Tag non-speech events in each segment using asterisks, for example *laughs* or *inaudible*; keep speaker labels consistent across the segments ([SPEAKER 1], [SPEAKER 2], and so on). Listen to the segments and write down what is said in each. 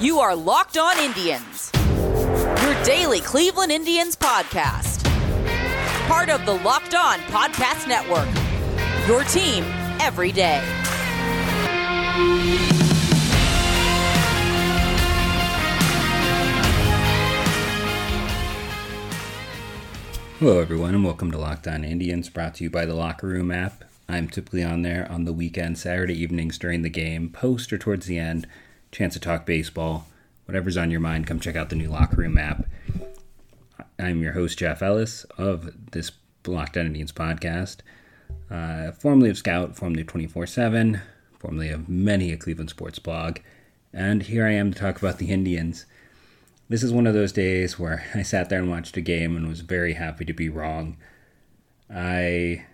[SPEAKER 1] You are Locked On Indians, your daily Cleveland Indians podcast. Part of the Locked On Podcast Network, your team every day.
[SPEAKER 2] Hello, everyone, and welcome to Locked On Indians, brought to you by the Locker Room app. I'm typically on there on the weekend, Saturday evenings during the game, post or towards the end, chance to talk baseball. Whatever's on your mind, come check out the new Locker Room app. I'm your host, Jeff Ellis, of this Locked On Indians podcast, uh, formerly of Scout, formerly of 24 7, formerly of many a Cleveland sports blog. And here I am to talk about the Indians this is one of those days where *laughs* I sat there and watched a game and was very happy to be wrong. I,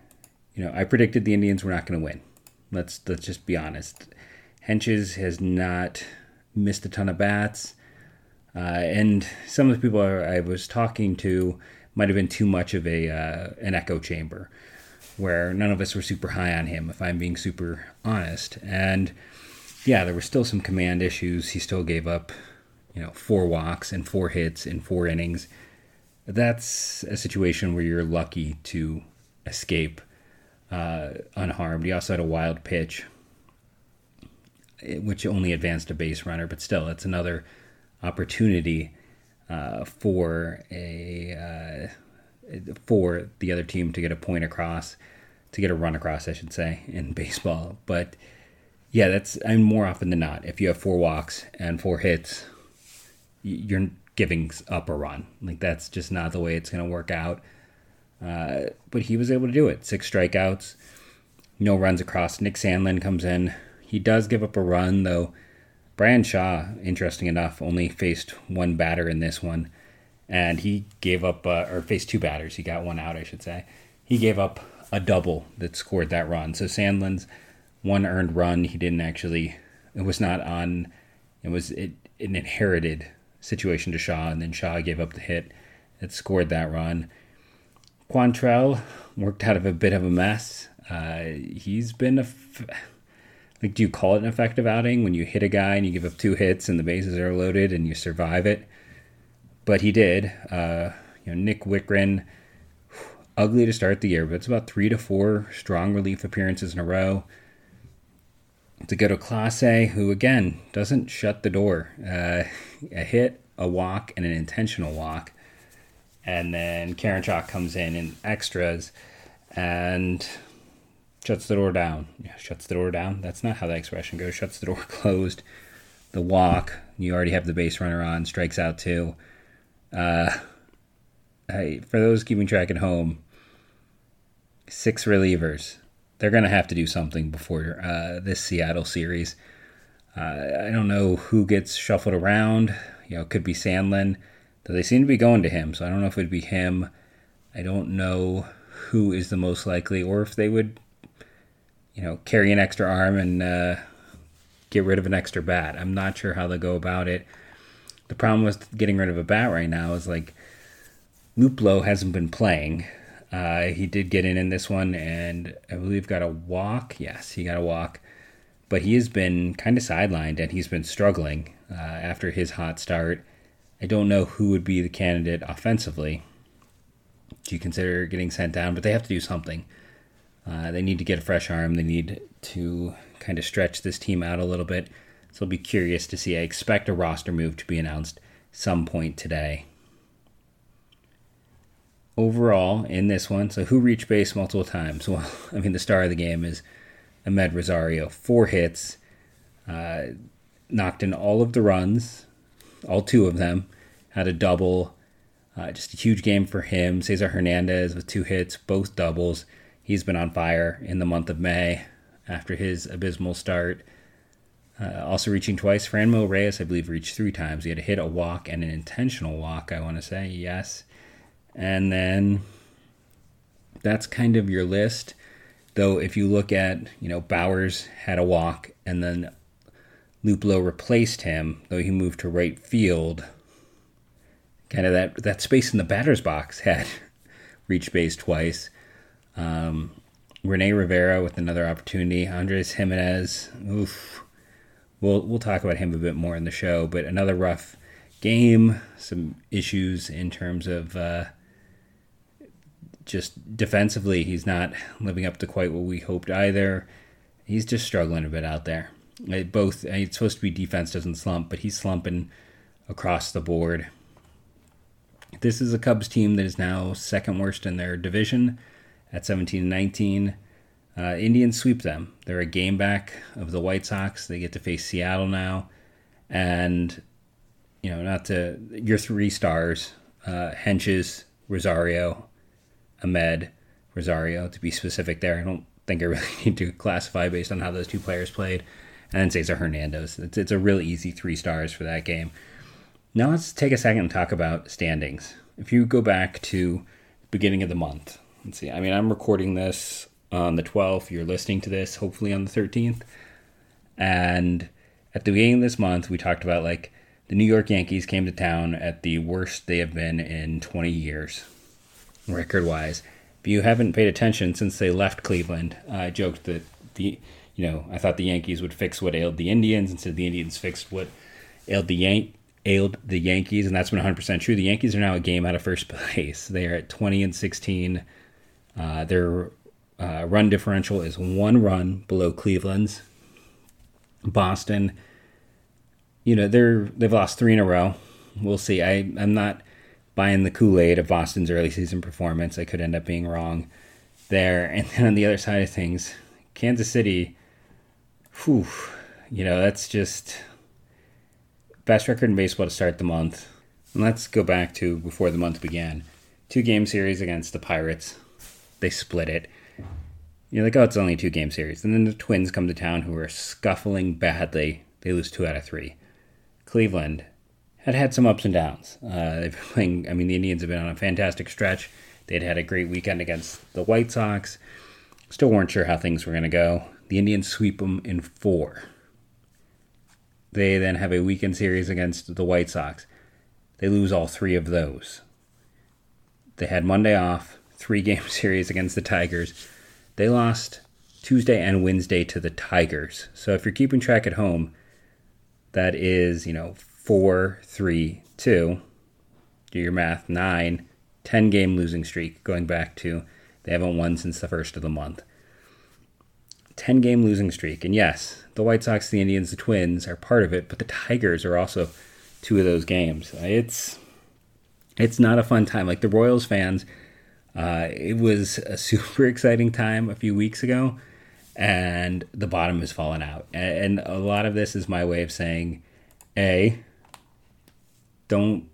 [SPEAKER 2] you know, I predicted the Indians were not going to win. Let's let's just be honest. Hentges has not missed a ton of bats, uh, and some of the people I was talking to might have been too much of a uh, an echo chamber, where none of us were super high on him. If I'm being super honest, and yeah, there were still some command issues. He still gave up you know, four walks and four hits in four innings. That's a situation where you're lucky to escape uh, unharmed. He also had a wild pitch, which only advanced a base runner, but still, it's another opportunity uh, for a uh, for the other team to get a point across, to get a run across, I should say, in *laughs* baseball. But yeah, that's I'm more often than not. If you have four walks and four hits, you're giving up a run. Like that's just not the way it's going to work out. Uh, but he was able to do it. Six strikeouts, no runs across. Nick Sandlin comes in. He does give up a run though. Bryan Shaw, interesting enough, only faced one batter in this one, and he gave up uh, or faced two batters. He got one out, I should say. He gave up a double that scored that run. So Sandlin's one earned run. He didn't actually. It was not on. It was it, an inherited situation to Shaw, and then Shaw gave up the hit that scored that run. Quantrill worked out of a bit of a mess. Uh, he's been a f- like, do you call it an effective outing when you hit a guy and you give up two hits and the bases are loaded and you survive it? But he did. Uh, you know, Nick Wittgren, ugly to start the year, but it's about three to four strong relief appearances in a row to go to Clase, who again doesn't shut the door. Uh, a hit, a walk, and an intentional walk. And then Karinchak comes in in extras and shuts the door down. Yeah, shuts the door down. That's not how that expression goes. Shuts the door *laughs* closed. The walk, you already have the base runner on, strikes out too. Uh, hey, for those keeping track at home, six relievers they're going to have to do something before uh, this Seattle series. Uh, I don't know who gets shuffled around. You know, it could be Sandlin, though they seem to be going to him. So I don't know if it would be him. I don't know who is the most likely, or if they would, you know, carry an extra arm and uh, get rid of an extra bat. I'm not sure how they go about it. The problem with getting rid of a bat right now is like Luplow hasn't been playing. Uh, he did get in in this one, and I believe got a walk. Yes, he got a walk, but he has been kind of sidelined, and he's been struggling uh, after his hot start. I don't know who would be the candidate offensively. Do you consider getting sent down? But they have to do something. Uh, they need to get a fresh arm. They need to kind of stretch this team out a little bit. So I'll be curious to see. I expect a roster move to be announced some point today overall in this one. So who reached base multiple times? *laughs* Well, I mean, the star of the game is Amed Rosario. Four hits, uh, knocked in all of the runs, all two of them. Had a double. Uh, just a huge game for him. Cesar Hernandez with two hits, both doubles. He's been on fire in the month of May after his abysmal start. Uh, also reaching twice. Franmil Reyes, I believe, reached three times. He had a hit, a walk, and an intentional walk, I want to say. Yes. And then that's kind of your list. Though if you look at, you know, Bauers had a walk and then Luplow replaced him, though he moved to right field. Kind of that that space in the batter's box *laughs* had reached base twice. Um, Rene Rivera with another opportunity. Andres Gimenez. oof, we'll we'll talk about him a bit more in the show. But another rough game, some issues in terms of uh, just defensively. He's not living up to quite what we hoped either. He's just struggling a bit out there. It both it's supposed to be defense doesn't slump, but he's slumping across the board. This is a Cubs team that is now second worst in their division at 17 and 19. Uh, Indians sweep them. They're a game back of the White Sox. They get to face Seattle now, and you know, not to your three stars, uh, Hentges, Rosario, Amed, Rosario, to be specific. There, I don't think I really *laughs* need to classify based on how those two players played, and then Cesar Hernandez. It's it's a really easy three stars for that game. Now let's take a second and talk about standings. If you go back to beginning of the month, let's see. I mean, I'm recording this on the 12th. You're listening to this hopefully on the 13th. And at the beginning of this month, we talked about like the New York Yankees came to town at the worst they have been in 20 years, record wise. If you haven't paid attention since they left Cleveland, I joked that the you know I thought the Yankees would fix what ailed the Indians instead the Indians fixed what ailed the Yank ailed the Yankees, and that's been 100% true. The Yankees are now a game out of first *laughs* place. They are at 20 and 16. Uh, their uh, run differential is one run below Cleveland's. Boston, you know, they're they've lost three in a row. We'll see. I I'm not buying the Kool Aid of Boston's early season performance. I could end up being wrong there. And then on the other side of things, Kansas City, whew, you know, that's just best record in baseball to start the month. Let's go back to before the month began. Two game series against the Pirates. They split it. You're like, oh, it's only a two game series. And then the Twins come to town who are scuffling badly. They lose two out of three. Cleveland had had some ups and downs. Uh, they've been playing, I mean, the Indians have been on a fantastic stretch. They'd had a great weekend against the White Sox. Still weren't sure how things were going to go. The Indians sweep them in four. They then have a weekend series against the White Sox. They lose all three of those. They had Monday off, three game *laughs* series against the Tigers. They lost Tuesday and Wednesday to the Tigers. So if you're keeping track at home, that is, you know, four, three, two. Do your math, nine, 10 game losing streak going back to they haven't won since the first of the month. 10 game losing streak. And yes, the White Sox, the Indians, the Twins are part of it, but the Tigers are also two of those games. It's it's not a fun time. Like the Royals fans, uh, it was a *laughs* super exciting time a few weeks ago, and the bottom has fallen out. And a lot of this is my way of saying, a, don't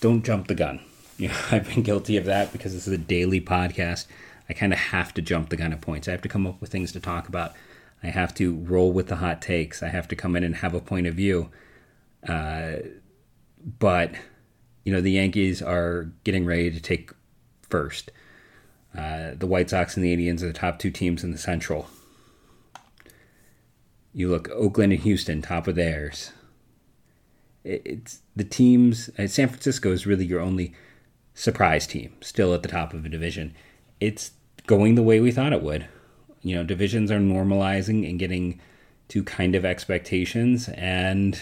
[SPEAKER 2] don't jump the gun. *laughs* You know, I've been guilty of that because this is a daily podcast. I kind of have to jump the gun at points. I have to come up with things to talk about. I have to roll with the hot takes. I have to come in and have a point of view. Uh, but you know, the Yankees are getting ready to take first. Uh, the White Sox and the Indians are the top two teams in the Central. You look Oakland and Houston, top of theirs. It's the teams. Uh, San Francisco is really your only surprise team, still at the top of a division. It's going the way we thought it would. You know, divisions are normalizing and getting to kind of expectations, and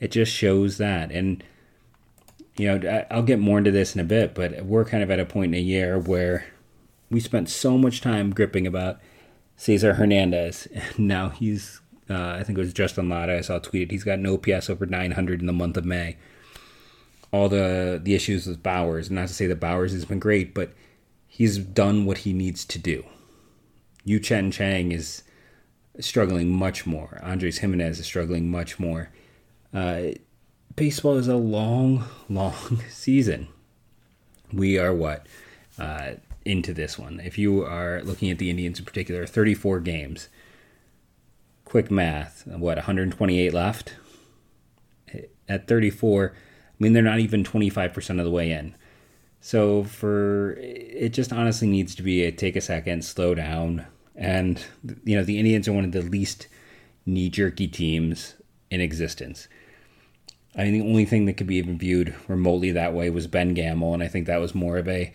[SPEAKER 2] it just shows that. And you know, I'll get more into this in a bit, but we're kind of at a point in a year where we spent so much time gripping about Cesar Hernandez, and *laughs* now he's, uh, I think it was Justin Latta, I saw tweeted, he's got an OPS over 900 in the month of May. All the the issues with Bauers, not to say that Bauers has been great, but he's done what he needs to do. Yu Chen Chang is struggling much more. Andres Gimenez is struggling much more. Uh, baseball is a long, long *laughs* season. We are what? Uh, into this one. If you are looking at the Indians in particular, 34 games. Quick math, what, 128 left? At 34, I mean, they're not even 25% of the way in. So for it just honestly needs to be a take a second, slow down, and you know the Indians are one of the least knee jerky teams in existence. I think the only thing that could be even viewed remotely that way was Ben Gamel, and I think that was more of a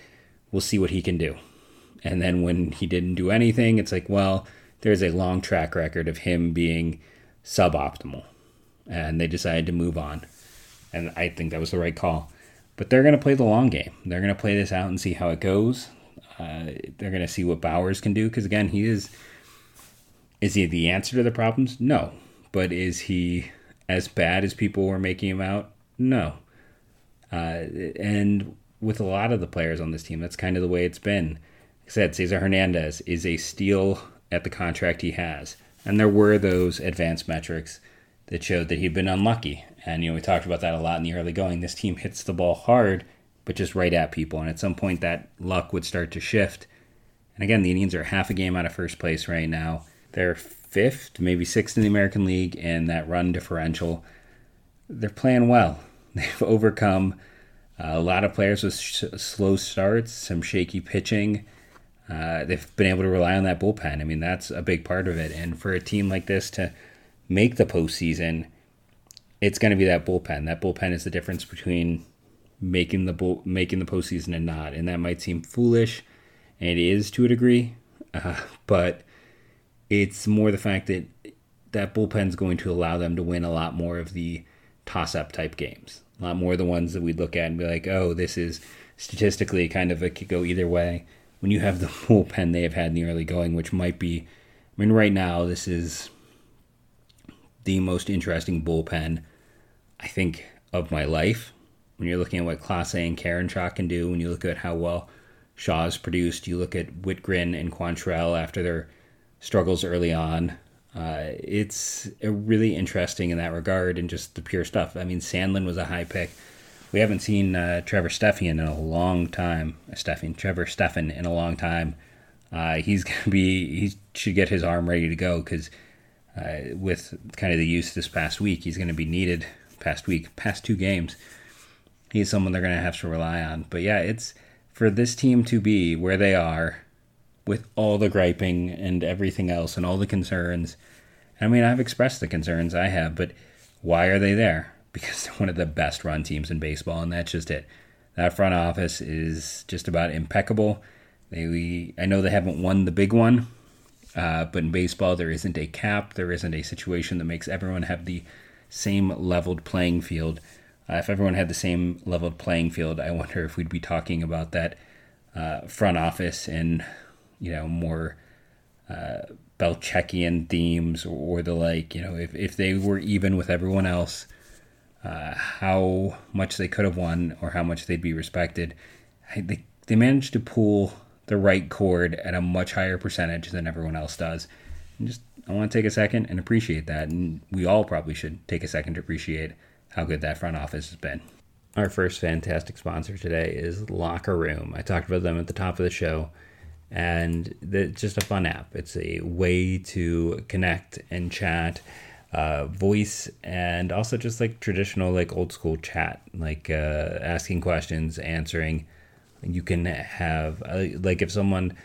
[SPEAKER 2] we'll see what he can do. And then when he didn't do anything, it's like, well, there's a long track record of him being suboptimal, and they decided to move on. And I think that was the right call. But they're going to play the long game. They're going to play this out and see how it goes. Uh, they're going to see what Bauers can do because again, he is. Is he the answer to the problems? No. But is he as bad as people were making him out? No. Uh, and with a lot of the players on this team, that's kind of the way it's been. Like I said, Cesar Hernandez is a steal at the contract he has. And there were those advanced metrics that showed that he'd been unlucky. And, you know, we talked about that a lot in the early going. This team hits the ball hard, but just right at people. And at some point, that luck would start to shift. And again, the Indians are half a game out of first place right now. They're fifth, maybe sixth in the American League, and that run differential. They're playing well. *laughs* They've overcome uh, a lot of players with sh- slow starts, some shaky pitching. Uh, they've been able to rely on that bullpen. I mean, that's a big part of it. And for a team like this to make the postseason, it's going to be that bullpen. That bullpen is the difference between making the bull, making the postseason and not. And that might seem foolish, and it is to a degree, *laughs* uh, but it's more the fact that that bullpen's going to allow them to win a lot more of the toss-up type games. A lot more of the ones that we'd look at and be like, oh, this is statistically kind of it could go either way when you have the *laughs* bullpen they have had in the early going, which might be, I mean, right now, this is the most interesting bullpen, I think, of my life. When you're looking at what Clase and Karinchak can do, when you look at how well Shaw's produced, you look at Wittgren and Quantrill after their struggles early on. Uh, it's really interesting in that regard and just the pure stuff. I mean, Sandlin was a high pick we haven't seen uh, Trevor Stephan in a long time. Uh, Stephan, Trevor Stephan in a long time. Uh, he's *laughs* gonna be. He should get his arm ready to go because uh, with kind of the use this past week, he's going to be needed. Past week, past two games, he's someone they're going to have to rely on. But yeah, it's for this team to be where they are, with all the griping and everything else and all the concerns. I mean, I've expressed the concerns I have, but why are they there? *laughs* because they're one of the best run teams in baseball, and that's just it. That front office is just about impeccable. They, we, I know they haven't won the big one, uh, but in baseball there isn't a cap, there isn't a situation that makes everyone have the same leveled playing field. Uh, if everyone had the same leveled playing field, I wonder if we'd be talking about that uh, front office and you know more uh, Belichickian themes or the like. You know, if if they were even with everyone else uh, how much they could have won or how much they'd be respected. They, they managed to pull the right chord at a much higher percentage than everyone else does. And just I want to take a second and appreciate that, and we all probably should take a second to appreciate how good that front office has been. Our first fantastic sponsor today is Locker Room. I talked about them at the top of the show, and it's just a fun app. It's a way to connect and chat uh, voice and also just like traditional like old school chat like uh, asking questions answering you can have uh, like if someone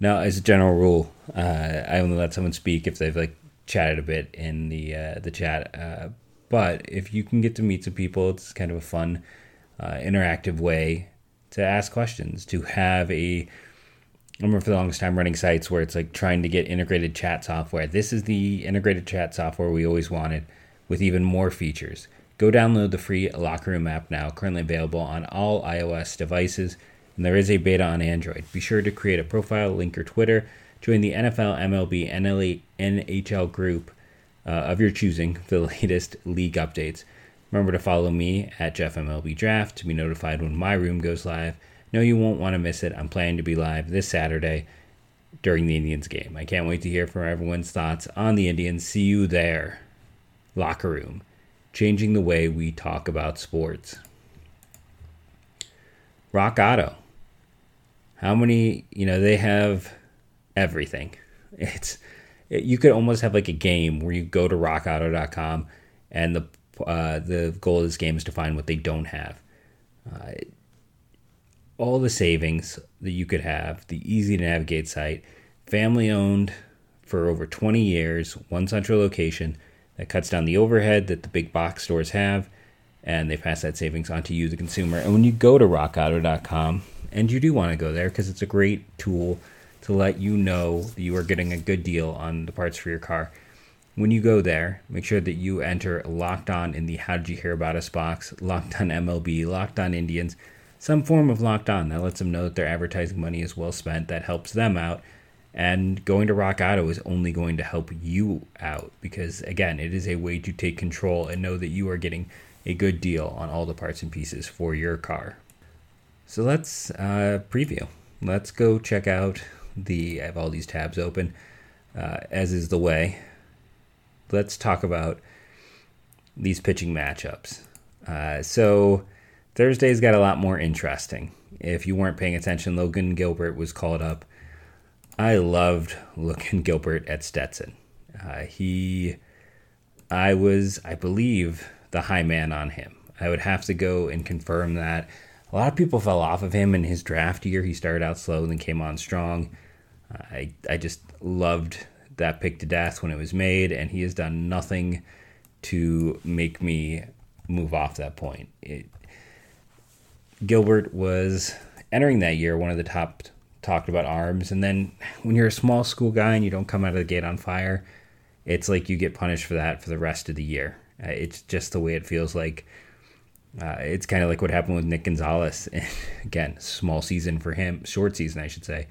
[SPEAKER 2] now as a general rule uh, i only let someone speak if they've like chatted a bit in the uh, the chat uh, but if you can get to meet some people it's kind of a fun interactive way to ask questions to have a Remember for the longest time running sites where it's like trying to get integrated chat software. This is the integrated chat software we always wanted with even more features. Go download the free Locker Room app now, currently available on all iOS devices, and there is a beta on Android. Be sure to create a profile, link your Twitter, join the NFL, MLB, NLE, NHL group uh, of your choosing for the *laughs* latest league updates. Remember to follow me at Jeff MLB Draft to be notified when my room goes live no, you won't want to miss it. I'm planning to be live this Saturday during the Indians game. I can't wait to hear from everyone's thoughts on the Indians. See you there. Locker room, changing the way we talk about sports. Rock Auto. How many, you know, they have everything. *laughs* It's you could almost have like a game where you go to rockauto.com and the uh, the goal of this game is to find what they don't have. Uh, all the savings that you could have, the easy to navigate site, family owned for over 20 years, one central location that cuts down the overhead that the big box stores have, and they pass that savings on to you, the consumer. And when you go to rockauto.com, and you do want to go there because it's a great tool to let you know that you are getting a good deal on the parts for your car. When you go there, make sure that you enter Locked On in the How Did You Hear About Us box, Locked On MLB, Locked On Indians, some form of Locked On. That lets them know that their advertising money is well spent. That helps them out. And going to Rock Auto is only going to help you out because, again, it is a way to take control and know that you are getting a good deal on all the parts and pieces for your car. So let's uh, preview. Let's go check out the. I have all these tabs open, uh, as is the way. Let's talk about these pitching matchups. Uh, so Thursday's got a lot more interesting. If you weren't paying attention, Logan Gilbert was called up. I loved *laughs* Logan Gilbert at Stetson. Uh, he, I was, I believe, the high man on him. I would have to go and confirm that a lot of people fell off of him in his draft year. He started out slow, then came on strong. I I just loved that pick to death when it was made, and he has done nothing to make me move off that point. It, Gilbert was entering that year one of the top talked about arms, and then when you're a small school guy and you don't come out of the gate on fire, it's like you get punished for that for the rest of the year. Uh, it's just the way it feels like uh, it's kind of like what happened with Nick Gonzalez. *laughs* Again, small season for him, short season, I should say.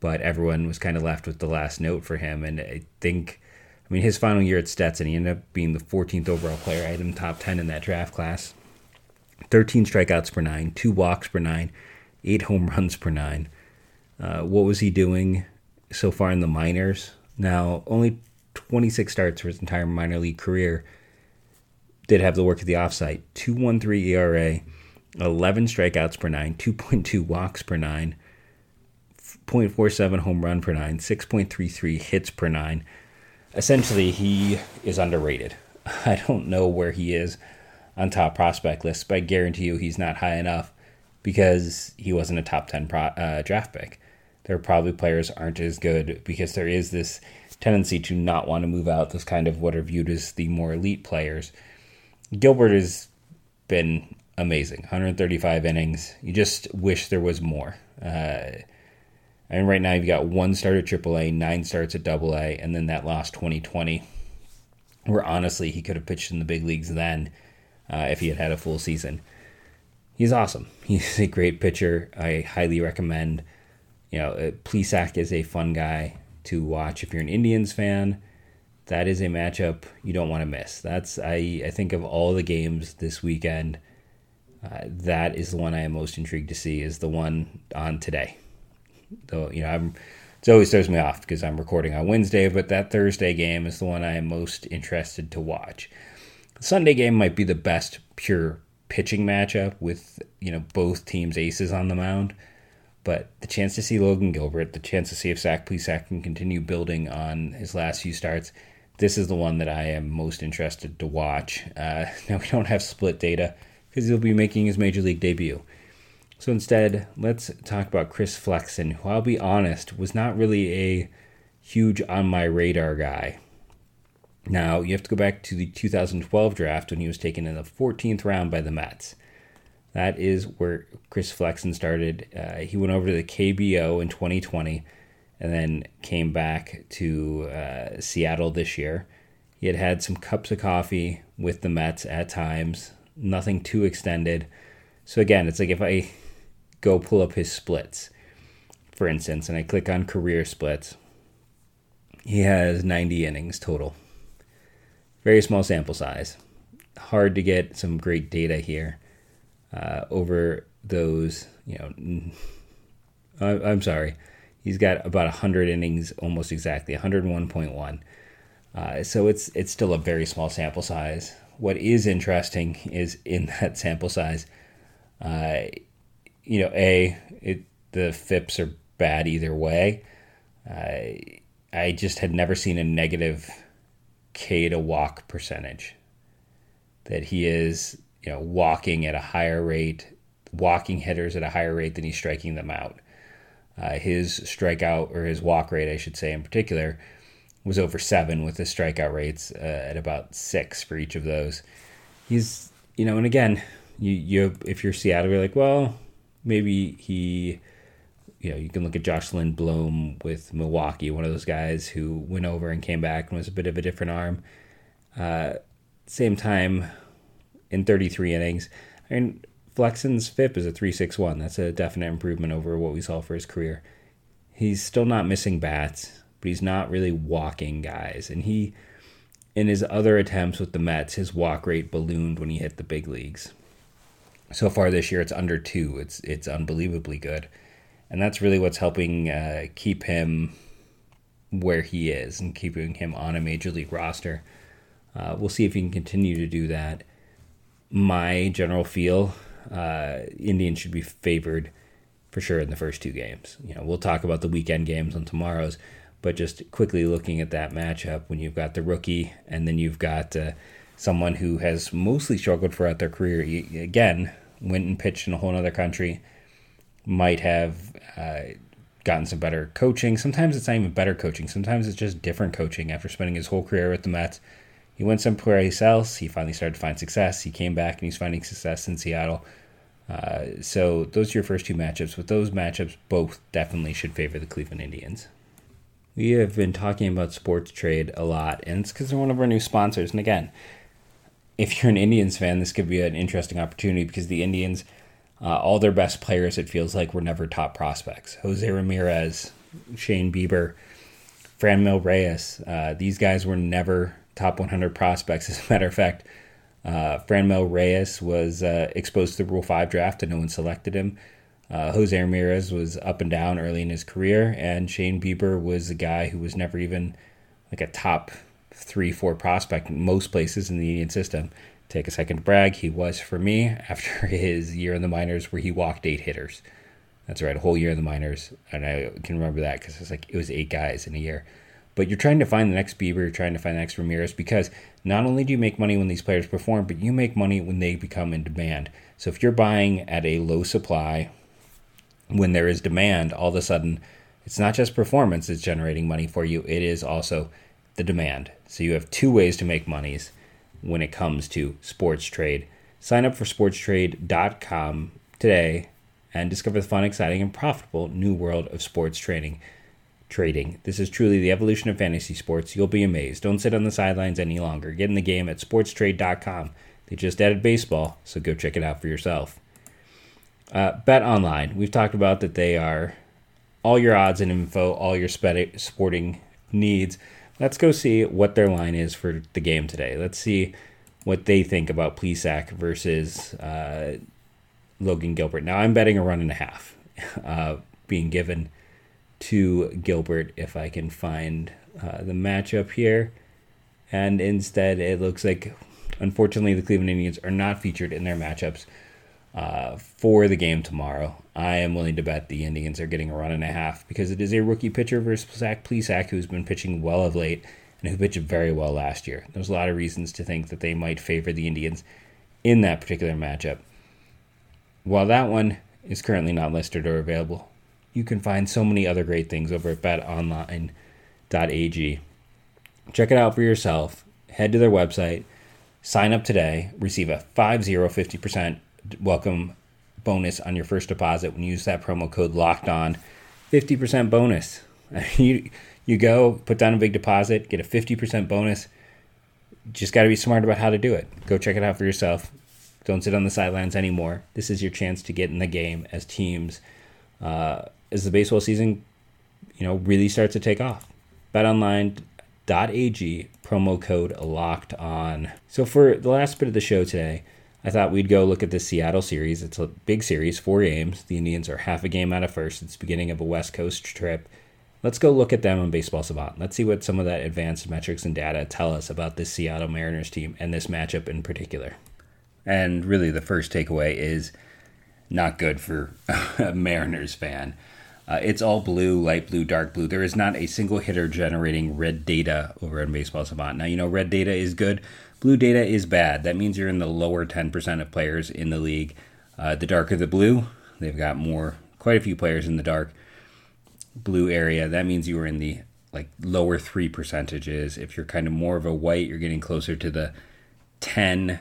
[SPEAKER 2] But everyone was kind of left with the last note for him. And I think, I mean, his final year at Stetson, he ended up being the 14th overall player. I had him top 10 in that draft class. 13 strikeouts per nine, two walks per nine, eight home runs per nine. Uh, what was he doing so far in the minors? Now, only 26 starts for his entire minor league career did have the work of the offsite 213 ERA, 11 strikeouts per nine, 2.2 walks per nine, 0.47 home run per nine, 6.33 hits per nine. Essentially, he is underrated. *laughs* I don't know where he is on top prospect lists, but I guarantee you he's not high enough because he wasn't a top 10 pro, uh, draft pick. There are probably players aren't as good because there is this tendency to not want to move out those kind of what are viewed as the more elite players Gilbert has been amazing. 135 innings. You just wish there was more. Uh, and right now you've got one start at AAA, nine starts at AA, and then that last 2020, where honestly he could have pitched in the big leagues then uh, if he had had a full season. He's awesome. *laughs* He's a great pitcher. I highly recommend. You know, uh, Plesac is a fun guy to watch if you're an Indians fan that is a matchup you don't want to miss. That's I I think of all the games this weekend, uh, that is the one I am most intrigued to see. Is the one on today. Though you know I'm, it always throws me off because I'm recording on Wednesday, but that Thursday game is the one I am most interested to watch. The Sunday game might be the best pure pitching matchup with you know both teams aces on the mound. But the chance to see Logan Gilbert, the chance to see if Zach Plesac can continue building on his last few starts, this is the one that I am most interested to watch. Uh, *laughs* now, we don't have split data because he'll be making his major league debut. So instead, let's talk about Chris Flexen, who I'll be honest was not really a huge on my radar guy. Now, you have to go back to the 2012 draft when he was taken in the 14th round by the Mets. That is where Chris Flexen started. Uh, he went over to the KBO in 2020 and then came back to uh, Seattle this year. He had had some cups of coffee with the Mets at times, nothing too extended. So again, it's like if I go pull up his splits, for instance, and I click on career splits, he has 90 innings total. Very small sample size. Hard to get some great data here uh, over those, you know. *laughs* I'm sorry He's got about 100 innings, almost exactly 101.1. Uh, so it's it's still a very small sample size. What is interesting is in *laughs* that sample size, uh, you know, a it, the FIPS are bad either way. Uh, I just had never seen a negative K to walk percentage. That he is, you know, walking at a higher rate, walking hitters at a higher rate than he's striking them out. Uh, his strikeout, or his walk rate, I should say, in particular, was over seven, with his strikeout rates uh, at about six for each of those. He's, you know, and again, you, you if you're Seattle, you're like, well, maybe he, you know, you can look at Josh Lindblom with Milwaukee, one of those guys who went over and came back and was a bit of a different arm. Uh, same time, in 33 innings, I mean, Flexen's FIP is a 361. That's a definite improvement over what we saw for his career. He's still not missing bats, but he's not really walking guys. And he, in his other attempts with the Mets, his walk rate ballooned when he hit the big leagues. So far this year, it's under two. It's it's unbelievably good and that's really what's helping uh, keep him where he is and keeping him on a major league roster. Uh, we'll see if he can continue to do that. My general feel, uh, Indians should be favored for sure in the first two games. You know, we'll talk about the weekend games on tomorrow's, but just quickly looking at that matchup when you've got the rookie and then you've got uh, someone who has mostly struggled throughout their career. Again, went and pitched in a whole other country might have uh, gotten some better coaching. Sometimes it's not even better coaching. Sometimes it's just different coaching after spending his whole career with the Mets. He went someplace else. He finally started to find success. He came back and he's finding success in Seattle. Uh, so those are your first two matchups. With those matchups, both definitely should favor the Cleveland Indians. We have been talking about sports trade a lot, and it's because they're one of our new sponsors. And again, if you're an Indians fan, this could be an interesting opportunity because the Indians – uh, all their best players, it feels like, were never top prospects. Jose Ramirez, Shane Bieber, Franmil Reyes. Uh, these guys were never top 100 prospects. *laughs* As a matter of fact, uh, Franmil Reyes was uh, exposed to the Rule 5 draft and no one selected him. Uh, Jose Ramirez was up and down early in his career, and Shane Bieber was a guy who was never even like a top three, four prospect in most places in the Indian system take a second to brag. He was for me after *laughs* his year in the minors where he walked eight hitters. That's right, a whole year in the minors, and I can remember that because it's like it was eight guys in a year. But you're trying to find the next Bieber, you're trying to find the next Ramirez because not only do you make money when these players perform, but you make money when they become in demand. So if you're buying at a low supply when there is demand, all of a sudden it's not just performance that's generating money for you, it is also the demand. So you have two ways to make monies when it comes to sports trade. Sign up for sportstrade.com today and discover the fun, exciting, and profitable new world of sports trading. Trading. This is truly the evolution of fantasy sports. You'll be amazed. Don't sit on the sidelines any longer. Get in the game at sportstrade.com. They just added baseball, so go check it out for yourself. Uh, Bet Online. We've talked about that they are all your odds and info, all your sporting needs let's go see what their line is for the game today. Let's see what they think about Plesac versus uh, Logan Gilbert. Now I'm betting a run and a half *laughs* uh, being given to Gilbert if I can find uh, the matchup here. And instead, it looks like, unfortunately, the Cleveland Indians are not featured in their matchups uh, for the game tomorrow. I am willing to bet the Indians are getting a run and a half because it is a rookie pitcher versus Zach Plesac, who's been pitching well of late and who pitched very well last year. There's a lot of reasons to think that they might favor the Indians in that particular matchup. While that one is currently not listed or available, you can find so many other great things over at betonline.ag. Check it out for yourself. Head to their website, sign up today, receive a 50 50% welcome bonus on your first deposit when you use that promo code locked on. 50% bonus. *laughs* You you go put down a big deposit get a 50% bonus. Just got to be smart about how to do it. Go check it out for yourself. Don't sit on the sidelines anymore. This is your chance to get in the game as teams uh, as the baseball season you know really starts to take off. betonline.ag promo code locked on. So for the last bit of the show today I thought we'd go look at the Seattle series. It's a big series, four games. The Indians are half a game out of first. It's beginning of a West Coast trip. Let's go look at them on Baseball Savant. Let's see what some of that advanced metrics and data tell us about this Seattle Mariners team and this matchup in particular. And really, the first takeaway is not good for *laughs* a Mariners fan. Uh, it's all blue, light blue, dark blue. There is not a single hitter generating red data over in Baseball Savant. Now, you know, red data is good Blue data is bad. That means you're in the lower 10% of players in the league. Uh, the darker the blue, they've got more, quite a few players in the dark blue area. That means you are in the like lower three percentages. If you're kind of more of a white, you're getting closer to the 10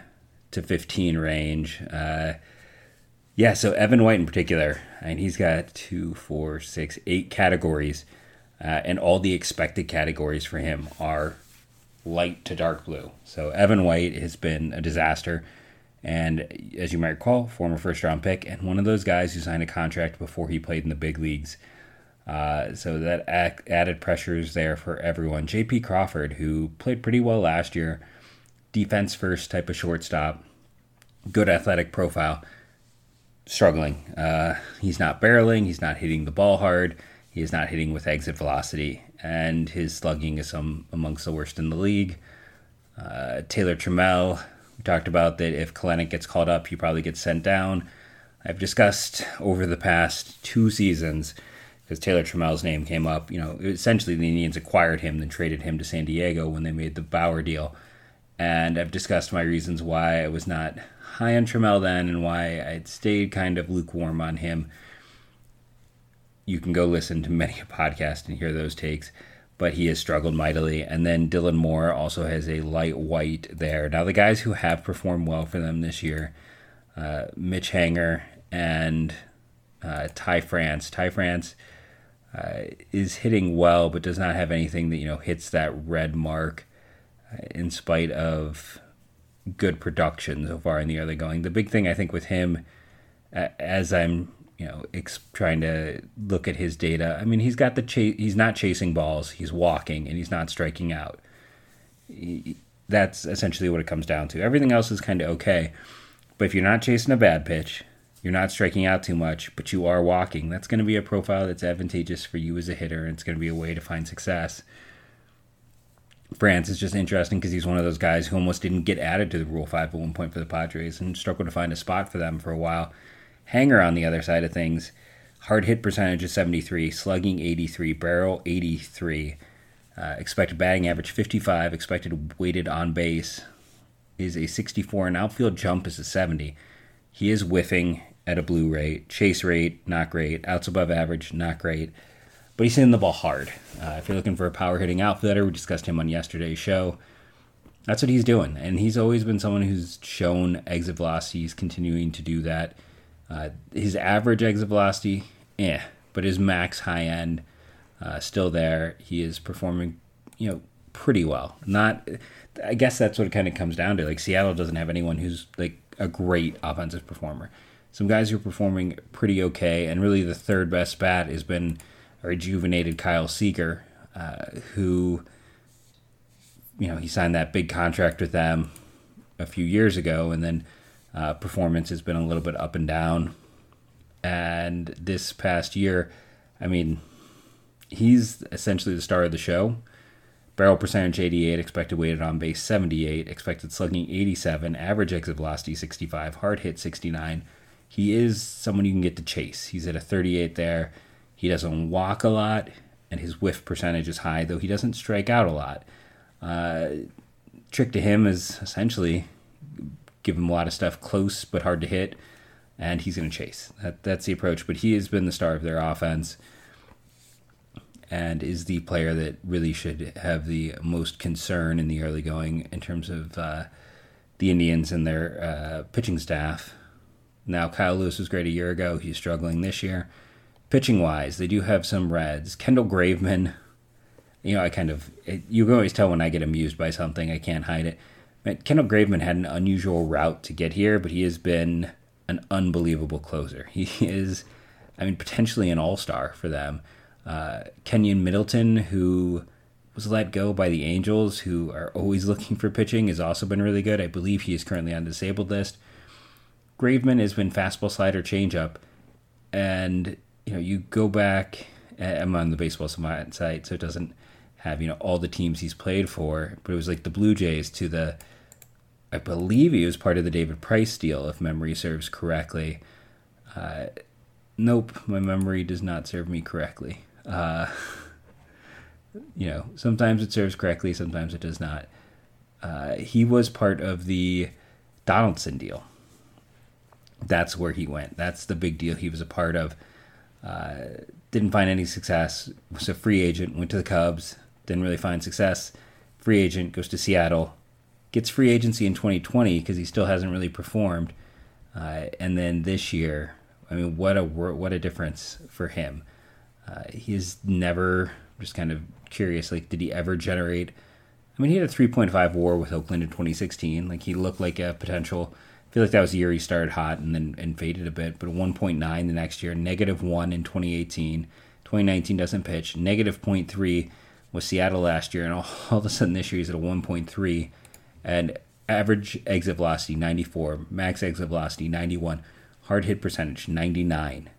[SPEAKER 2] to 15 range. Uh, Yeah, so Evan White in particular, and he's got two, four, six, eight categories, uh, and all the expected categories for him are light to dark blue. So Evan White has been a disaster, and as you might recall, former first round pick, and one of those guys who signed a contract before he played in the big leagues. Uh, so that added pressure is there for everyone. J.P. Crawford, who played pretty well last year, defense first type of shortstop, good athletic profile struggling. Uh, he's not barreling. He's not hitting the ball hard. He is not hitting with exit velocity, and his slugging is some amongst the worst in the league. Uh, Taylor Trammell, we talked about that if Kelenic gets called up, he probably gets sent down. I've discussed over the past two seasons because Taylor Trammell's name came up. You know, essentially the Indians acquired him, then traded him to San Diego when they made the Bauer deal. And I've discussed my reasons why I was not high on Trammell then and why I'd stayed kind of lukewarm on him. You can go listen to many a podcast and hear those takes, but he has struggled mightily. And then Dylan Moore also has a light white there. Now, the guys who have performed well for them this year, uh, Mitch Haniger and uh, Ty France. Ty France uh, is hitting well, but does not have anything that you know hits that red mark. Uh, in spite of good production so far in the early going. The big thing I think with him, as I'm you know ex- trying to look at his data, I mean he's got the chase. He's not chasing balls. He's walking and he's not striking out. He, that's essentially what it comes down to. Everything else is kind of okay, but if you're not chasing a bad pitch, you're not striking out too much, but you are walking. That's going to be a profile that's advantageous for you as a hitter, and it's going to be a way to find success. France is just interesting because he's one of those guys who almost didn't get added to the Rule 5 at one point for the Padres and struggled to find a spot for them for a while. Haniger on the other side of things, hard hit percentage is 73, slugging 83, barrel 83, uh, expected batting average 55, expected weighted on base is a 64, and outfield jump is a 70. He is whiffing at a blue rate, chase rate, not great, outs above average, not great but he's hitting the ball hard. Uh, if you're looking for a power hitting outfielder, we discussed him on yesterday's show. That's what he's doing, and he's always been someone who's shown exit velocity. He's continuing to do that. Uh, his average exit velocity, eh, but his max high end, uh, still there. He is performing, you know, pretty well. Not, I guess that's what it kind of comes down to. Like Seattle doesn't have anyone who's like a great offensive performer. Some guys who are performing pretty okay, and really the third best bat has been rejuvenated Kyle Seager, uh, who, you know, he signed that big contract with them a few years ago, and then uh, performance has been a little bit up and down. And this past year, I mean, he's essentially the star of the show. Barrel percentage 88, expected weighted on base 78, expected slugging 87, average exit velocity 65, hard hit 69. He is someone you can get to chase. He's at a 38 there. He doesn't walk a lot, and his whiff percentage is high, though he doesn't strike out a lot. Uh, trick to him is essentially give him a lot of stuff close but hard to hit, and he's going to chase. That, that's the approach. But he has been the star of their offense and is the player that really should have the most concern in the early going in terms of uh, the Indians and their uh, pitching staff. Now, Kyle Lewis was great a year ago. He's struggling this year pitching wise, they do have some reds. Kendall Graveman, you know, I kind of it, you can always tell when I get amused by something. I can't hide it. Kendall Graveman had an unusual route to get here, but he has been an unbelievable closer. He is, I mean, potentially an all star for them. Uh, Keynan Middleton, who was let go by the Angels, who are always *laughs* looking for pitching, has also been really good. I believe he is currently on the disabled list. Graveman has been fastball slider changeup, and you know, you go back. I'm on the baseball site, so it doesn't have you know all the teams he's played for. But it was like the Blue Jays to the, I believe he was part of the David Price deal, if memory serves correctly. Uh, nope, my memory does not serve me correctly. Uh, *laughs* you know, sometimes it serves correctly, sometimes it does not. Uh, he was part of the Donaldson deal. That's where he went. That's the big deal he was a part of. Uh, didn't find any success. Was a free agent. Went to the Cubs. Didn't really find success. Free agent goes to Seattle. Gets free agency in 2020 because he still hasn't really performed. Uh, and then this year, I mean, what a what a difference for him. Uh, he's never just kind of curious. Like, did he ever generate? I mean, he had a 3.5 WAR with Oakland in 2016. Like, he looked like a potential. I feel like that was the year he started hot and then and faded a bit. But 1.9 the next year, negative one in 2018. 2019 doesn't pitch. Negative 0.3 was Seattle last year, and all, all of a sudden this year he's at a 1.3, and average exit velocity 94, max exit velocity 91, hard hit percentage 99,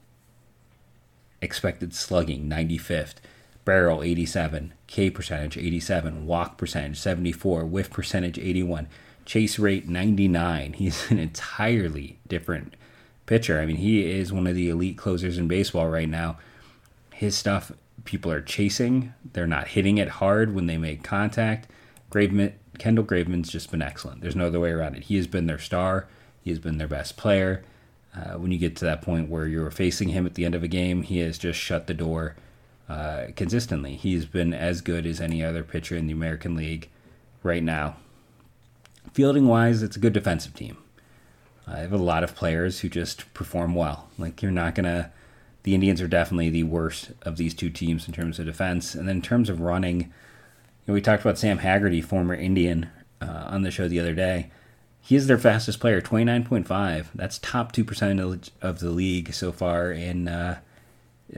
[SPEAKER 2] expected slugging 95th, barrel 87, K percentage 87, walk percentage 74, whiff percentage 81, chase rate 99. *laughs* He's an entirely different pitcher. I mean, he is one of the elite closers in baseball right now. His stuff, people are chasing. They're not hitting it hard when they make contact. Graveman, Kendall Graveman's just been excellent. There's no other way around it. He has been their star. He has been their best player. Uh, when you get to that point where you're facing him at the end of a game, he has just shut the door uh, consistently. He's been as good as any other pitcher in the American League right now. Fielding wise, it's a good defensive team. I have a lot of players who just perform well. Like you're not gonna. The Indians are definitely the worst of these two teams in terms of defense, and then in terms of running, know, we talked about Sam Haggerty, former Indian, uh, on the show the other day. He is their fastest player, 29.5. That's top 2% of the league so far in uh,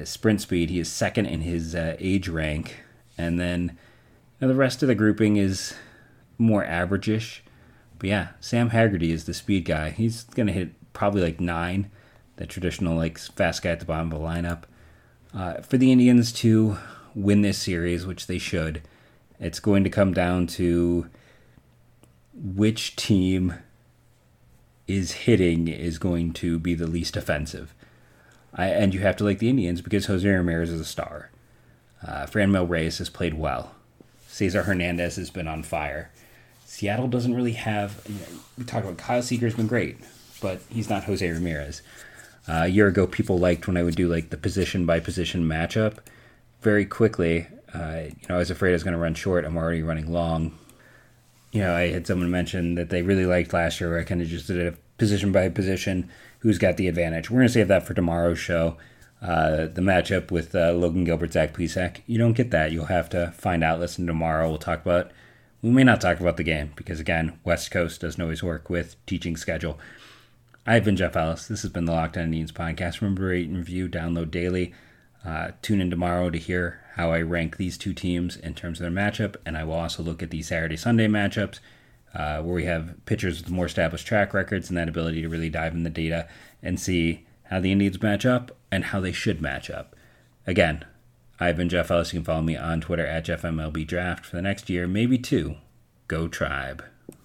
[SPEAKER 2] sprint speed. He is second in his uh, age rank. And then you know, the rest of the grouping is more average-ish. But yeah, Sam Haggerty is the speed guy. He's going to hit probably like nine, the traditional like fast guy at the bottom of the lineup. Uh, for the Indians to win this series, which they should, it's going to come down to which team is hitting is going to be the least offensive. I, and you have to like the Indians because Jose Ramirez is a star. Uh, Franmil Reyes has played well. Cesar Hernandez has been on fire. Seattle doesn't really have. You know, we talked about Kyle Seager's been great, but he's not Jose Ramirez. Uh, a year ago, people liked when I would do like the position by position matchup. Very quickly, uh, you know, I was afraid I was going to run short. I'm already running long you know, I had someone mention that they really liked last year where I kind of just did a position by position who's got the advantage. We're going to save that for tomorrow's show. Uh, the matchup with uh, Logan Gilbert, Zach Plesac. You don't get that. You'll have to find out. Listen tomorrow. We'll talk about. We may not talk about the game because again, West Coast doesn't always work with teaching schedule. I've been Jeff Ellis. This has been the Locked On Indians podcast. Remember, rate and review, download daily. Uh, tune in tomorrow to hear how I rank these two teams in terms of their matchup, and I will also look at the Saturday Sunday matchups uh, where we have pitchers with more established track records and that ability to really dive in the data and see how the Indians match up and how they should match up. Again, I've been Jeff Ellis. You can follow me on Twitter at JeffMLBDraft for the next year, maybe two. Go Tribe.